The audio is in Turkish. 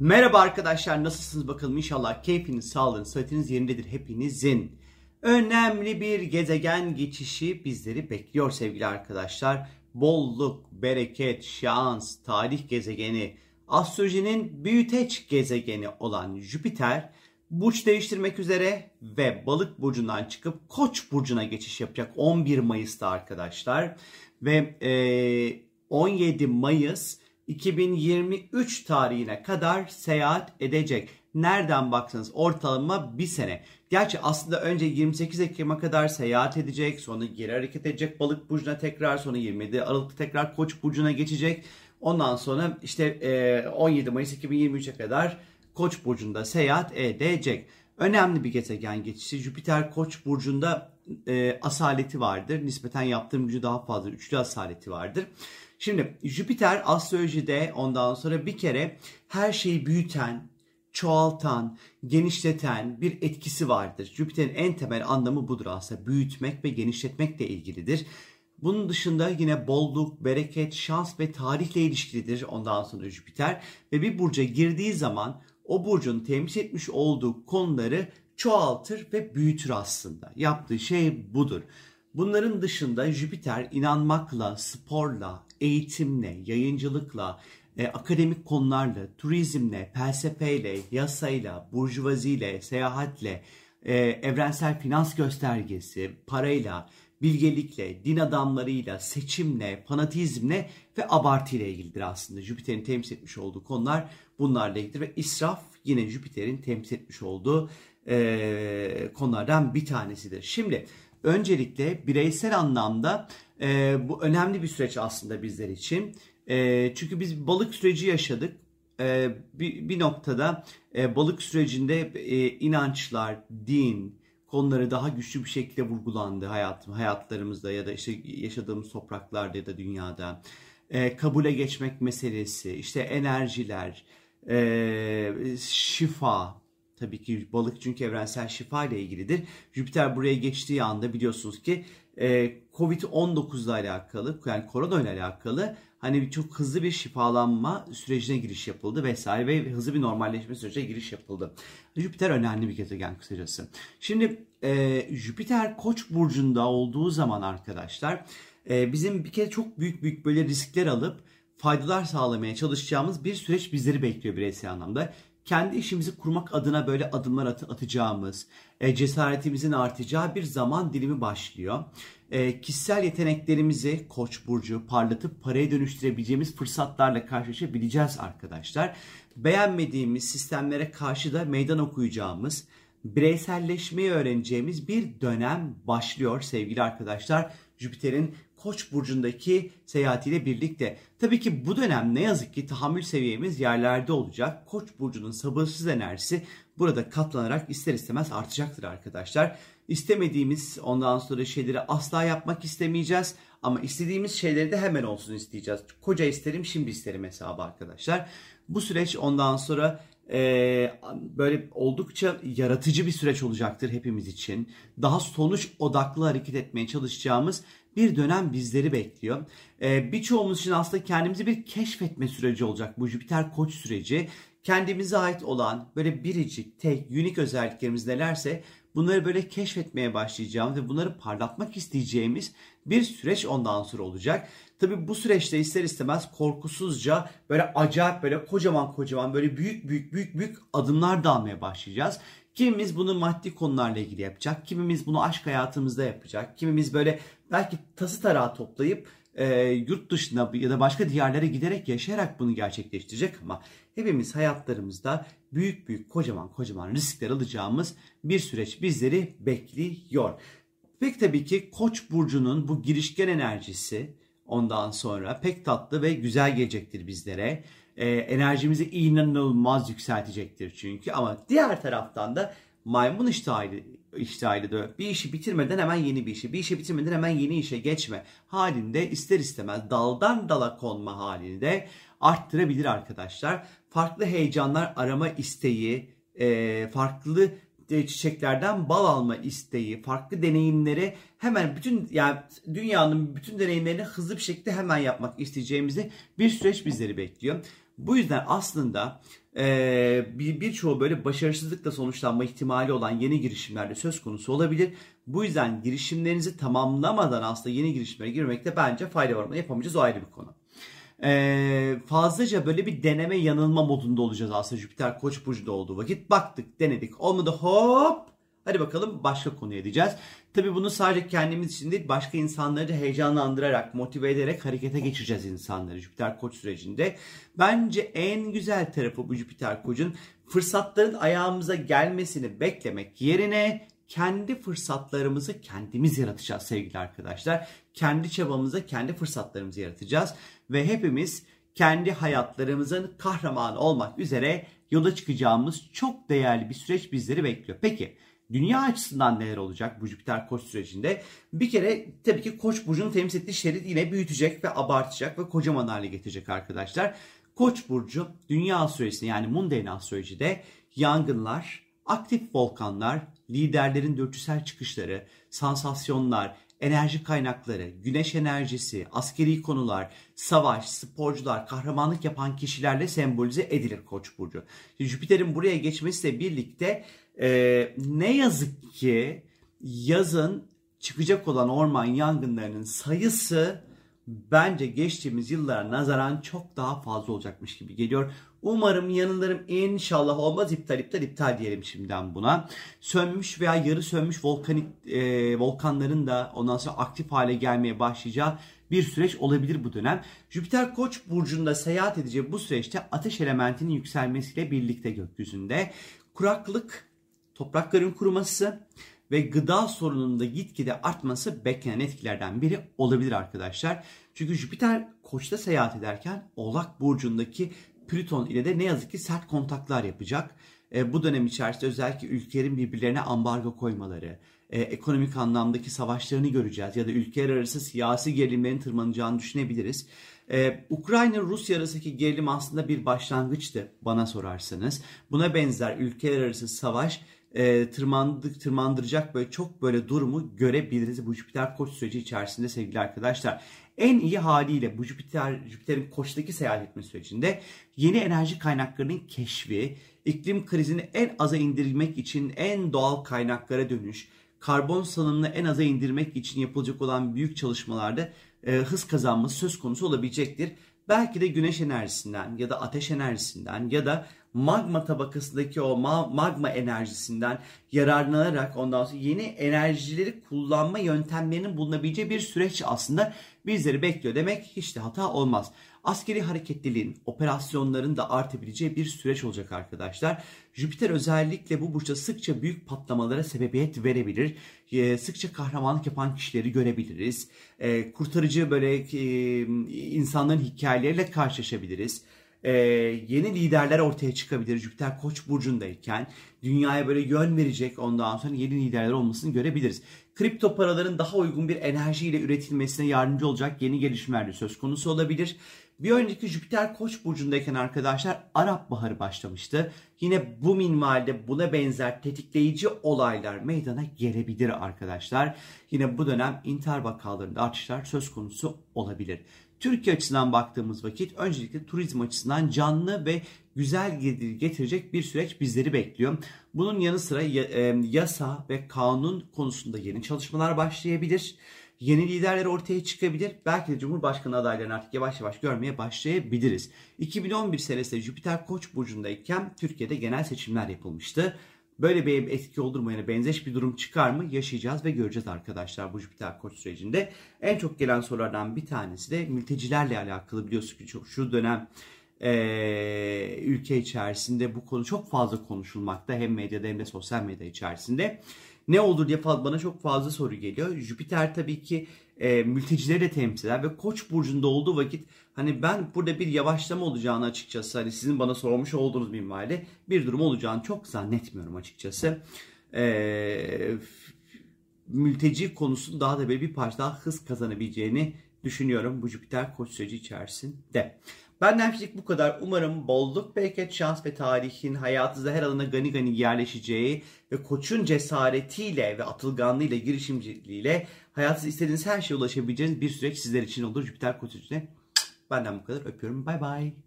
Merhaba arkadaşlar nasılsınız bakalım inşallah keyfiniz, sağlığınız, sıhhatiniz yerindedir hepinizin. Önemli bir gezegen geçişi bizleri bekliyor sevgili arkadaşlar. Bolluk, bereket, şans, tarih gezegeni, astrolojinin büyüteç gezegeni olan Jüpiter burç değiştirmek üzere ve balık burcundan çıkıp koç burcuna geçiş yapacak 11 Mayıs'ta arkadaşlar. Ve e, 17 Mayıs 2023 tarihine kadar seyahat edecek. Nereden baksanız ortalama bir sene. Gerçi aslında önce 28 Ekim'e kadar seyahat edecek. Sonra geri hareket edecek balık burcuna tekrar. Sonra 27 Aralık'ta tekrar koç burcuna geçecek. Ondan sonra işte 17 Mayıs 2023'e kadar koç burcunda seyahat edecek. Önemli bir gezegen geçişi. Jüpiter koç burcunda e, asaleti vardır. Nispeten yaptığım gücü daha fazla. Üçlü asaleti vardır. Şimdi Jüpiter astrolojide ondan sonra bir kere her şeyi büyüten, çoğaltan, genişleten bir etkisi vardır. Jüpiter'in en temel anlamı budur aslında. Büyütmek ve genişletmekle ilgilidir. Bunun dışında yine bolluk, bereket, şans ve tarihle ilişkilidir ondan sonra Jüpiter. Ve bir burca girdiği zaman o burcun temsil etmiş olduğu konuları çoğaltır ve büyütür aslında. Yaptığı şey budur. Bunların dışında Jüpiter inanmakla, sporla, eğitimle, yayıncılıkla, e, akademik konularla, turizmle, felsefeyle, yasayla, burjuvaziyle, seyahatle, e, evrensel finans göstergesi, parayla, bilgelikle, din adamlarıyla, seçimle, fanatizmle ve abartıyla ilgilidir aslında. Jüpiter'in temsil etmiş olduğu konular bunlarla ilgilidir ve israf yine Jüpiter'in temsil etmiş olduğu e, konulardan bir tanesidir. Şimdi öncelikle bireysel anlamda e, bu önemli bir süreç aslında bizler için. E, çünkü biz balık süreci yaşadık. E, bir, bir noktada e, balık sürecinde e, inançlar, din konuları daha güçlü bir şekilde vurgulandı hayat, hayatlarımızda ya da işte yaşadığımız topraklarda ya da dünyada. E, kabule geçmek meselesi, işte enerjiler, e, şifa, Tabii ki balık çünkü evrensel şifa ile ilgilidir. Jüpiter buraya geçtiği anda biliyorsunuz ki e, Covid-19 ile alakalı yani korona ile alakalı hani çok hızlı bir şifalanma sürecine giriş yapıldı vesaire ve hızlı bir normalleşme sürecine giriş yapıldı. Jüpiter önemli bir gezegen kısacası. Şimdi e, Jüpiter Koç burcunda olduğu zaman arkadaşlar e, bizim bir kere çok büyük büyük böyle riskler alıp faydalar sağlamaya çalışacağımız bir süreç bizleri bekliyor bireysel anlamda kendi işimizi kurmak adına böyle adımlar at- atacağımız, e, cesaretimizin artacağı bir zaman dilimi başlıyor. E, kişisel yeteneklerimizi Koç burcu parlatıp paraya dönüştürebileceğimiz fırsatlarla karşılaşabileceğiz arkadaşlar. Beğenmediğimiz sistemlere karşı da meydan okuyacağımız, bireyselleşmeyi öğreneceğimiz bir dönem başlıyor sevgili arkadaşlar. Jüpiter'in Koç burcundaki seyahatiyle birlikte. Tabii ki bu dönem ne yazık ki tahammül seviyemiz yerlerde olacak. Koç burcunun sabırsız enerjisi burada katlanarak ister istemez artacaktır arkadaşlar. İstemediğimiz ondan sonra şeyleri asla yapmak istemeyeceğiz. Ama istediğimiz şeyleri de hemen olsun isteyeceğiz. Koca isterim şimdi isterim hesabı arkadaşlar. Bu süreç ondan sonra e, böyle oldukça yaratıcı bir süreç olacaktır hepimiz için. Daha sonuç odaklı hareket etmeye çalışacağımız bir dönem bizleri bekliyor. E, birçoğumuz için aslında kendimizi bir keşfetme süreci olacak bu Jüpiter koç süreci. Kendimize ait olan böyle biricik, tek, unik özelliklerimiz nelerse bunları böyle keşfetmeye başlayacağımız ve bunları parlatmak isteyeceğimiz bir süreç ondan sonra olacak. Tabii bu süreçte ister istemez korkusuzca böyle acayip böyle kocaman kocaman böyle büyük büyük büyük büyük adımlar da başlayacağız. Kimimiz bunu maddi konularla ilgili yapacak, kimimiz bunu aşk hayatımızda yapacak, kimimiz böyle belki tası tarağı toplayıp e, yurt dışına ya da başka diyarlara giderek yaşayarak bunu gerçekleştirecek ama hepimiz hayatlarımızda büyük büyük kocaman kocaman riskler alacağımız bir süreç bizleri bekliyor. Pek tabii ki Koç burcunun bu girişken enerjisi ondan sonra pek tatlı ve güzel gelecektir bizlere. Ee, enerjimizi inanılmaz yükseltecektir çünkü ama diğer taraftan da maymun iştahıyla iştahıyla da bir işi bitirmeden hemen yeni bir işe, bir işi bitirmeden hemen yeni işe geçme halinde ister istemez daldan dala konma halinde arttırabilir arkadaşlar. Farklı heyecanlar arama isteği, e, farklı çiçeklerden bal alma isteği, farklı deneyimleri hemen bütün yani dünyanın bütün deneyimlerini hızlı bir şekilde hemen yapmak isteyeceğimizi bir süreç bizleri bekliyor. Bu yüzden aslında e, birçoğu böyle başarısızlıkla sonuçlanma ihtimali olan yeni girişimlerde söz konusu olabilir. Bu yüzden girişimlerinizi tamamlamadan aslında yeni girişimlere girmekte bence fayda var. Ama yapamayacağız o ayrı bir konu. Ee, fazlaca böyle bir deneme yanılma modunda olacağız aslında Jüpiter Koç burcunda olduğu vakit. Baktık, denedik. Olmadı hop Hadi bakalım başka konuya diyeceğiz. Tabii bunu sadece kendimiz için değil başka insanları da heyecanlandırarak, motive ederek harekete geçireceğiz insanları Jüpiter Koç sürecinde. Bence en güzel tarafı bu Jüpiter Koç'un fırsatların ayağımıza gelmesini beklemek yerine kendi fırsatlarımızı kendimiz yaratacağız sevgili arkadaşlar. Kendi çabamızla kendi fırsatlarımızı yaratacağız ve hepimiz kendi hayatlarımızın kahramanı olmak üzere yola çıkacağımız çok değerli bir süreç bizleri bekliyor. Peki dünya açısından neler olacak bu Jüpiter Koç sürecinde? Bir kere tabii ki Koç burcunun temsil ettiği şerit yine büyütecek ve abartacak ve kocaman hale getirecek arkadaşlar. Koç burcu dünya astrolojisinde yani mundane astrolojide yangınlar, aktif volkanlar, liderlerin dürtüsel çıkışları, sansasyonlar, enerji kaynakları, güneş enerjisi, askeri konular, savaş, sporcular, kahramanlık yapan kişilerle sembolize edilir Koç burcu. Jüpiter'in buraya geçmesiyle birlikte e, ne yazık ki yazın çıkacak olan orman yangınlarının sayısı bence geçtiğimiz yıllara nazaran çok daha fazla olacakmış gibi geliyor. Umarım yanılırım inşallah olmaz iptal iptal iptal diyelim şimdiden buna. Sönmüş veya yarı sönmüş volkanik e, volkanların da ondan sonra aktif hale gelmeye başlayacağı bir süreç olabilir bu dönem. Jüpiter Koç burcunda seyahat edeceği bu süreçte ateş elementinin yükselmesiyle birlikte gökyüzünde kuraklık, toprakların kuruması ve gıda sorununda gitgide artması beklenen etkilerden biri olabilir arkadaşlar. Çünkü Jüpiter Koç'ta seyahat ederken Oğlak burcundaki Plüton ile de ne yazık ki sert kontaklar yapacak. E, bu dönem içerisinde özellikle ülkelerin birbirlerine ambargo koymaları, e, ekonomik anlamdaki savaşlarını göreceğiz ya da ülkeler arası siyasi gerilimlerin tırmanacağını düşünebiliriz. Ee, Ukrayna-Rusya arasındaki gerilim aslında bir başlangıçtı bana sorarsanız. Buna benzer ülkeler arası savaş e, tırmandık, tırmandıracak böyle çok böyle durumu görebiliriz bu Jüpiter koç süreci içerisinde sevgili arkadaşlar. En iyi haliyle bu Jüpiter, Jüpiter'in koçtaki seyahat etme sürecinde yeni enerji kaynaklarının keşfi, iklim krizini en aza indirmek için en doğal kaynaklara dönüş, karbon salınımını en aza indirmek için yapılacak olan büyük çalışmalarda e, hız kazanması söz konusu olabilecektir. Belki de güneş enerjisinden ya da ateş enerjisinden ya da magma tabakasındaki o ma- magma enerjisinden yararlanarak ondan sonra yeni enerjileri kullanma yöntemlerinin bulunabileceği bir süreç aslında bizleri bekliyor demek hiç de hata olmaz. Askeri hareketliliğin, operasyonların da artabileceği bir süreç olacak arkadaşlar. Jüpiter özellikle bu burçta sıkça büyük patlamalara sebebiyet verebilir. Ee, sıkça kahramanlık yapan kişileri görebiliriz. Ee, kurtarıcı böyle e, insanların hikayeleriyle karşılaşabiliriz e, yeni liderler ortaya çıkabilir. Jüpiter Koç burcundayken dünyaya böyle yön verecek ondan sonra yeni liderler olmasını görebiliriz. Kripto paraların daha uygun bir enerjiyle üretilmesine yardımcı olacak yeni gelişmeler söz konusu olabilir. Bir önceki Jüpiter Koç burcundayken arkadaşlar Arap Baharı başlamıştı. Yine bu minvalde buna benzer tetikleyici olaylar meydana gelebilir arkadaşlar. Yine bu dönem intihar vakalarında artışlar söz konusu olabilir. Türkiye açısından baktığımız vakit öncelikle turizm açısından canlı ve güzel getirecek bir süreç bizleri bekliyor. Bunun yanı sıra e, yasa ve kanun konusunda yeni çalışmalar başlayabilir. Yeni liderler ortaya çıkabilir. Belki de Cumhurbaşkanı adaylarını artık yavaş yavaş görmeye başlayabiliriz. 2011 senesinde Jüpiter Koç burcundayken Türkiye'de genel seçimler yapılmıştı. Böyle bir etki olur mu? Yani benzeş bir durum çıkar mı? Yaşayacağız ve göreceğiz arkadaşlar bu Jüpiter koç sürecinde. En çok gelen sorulardan bir tanesi de mültecilerle alakalı biliyorsunuz ki çok şu dönem e, ülke içerisinde bu konu çok fazla konuşulmakta hem medyada hem de sosyal medya içerisinde. Ne olur diye bana çok fazla soru geliyor. Jüpiter tabii ki e, mültecileri de temsil eder ve Koç burcunda olduğu vakit hani ben burada bir yavaşlama olacağını açıkçası hani sizin bana sormuş olduğunuz minvalde bir durum olacağını çok zannetmiyorum açıkçası. E, mülteci konusunun daha da böyle bir parça daha hız kazanabileceğini düşünüyorum bu Jüpiter Koç süreci içerisinde. Benden şimdilik bu kadar. Umarım bolluk, bereket, şans ve tarihin hayatınızda her alana gani gani yerleşeceği ve koçun cesaretiyle ve atılganlığıyla, girişimciliğiyle hayatınızda istediğiniz her şeye ulaşabileceğiniz bir süreç sizler için olur. Jüpiter koç için. Benden bu kadar. Öpüyorum. Bay bay.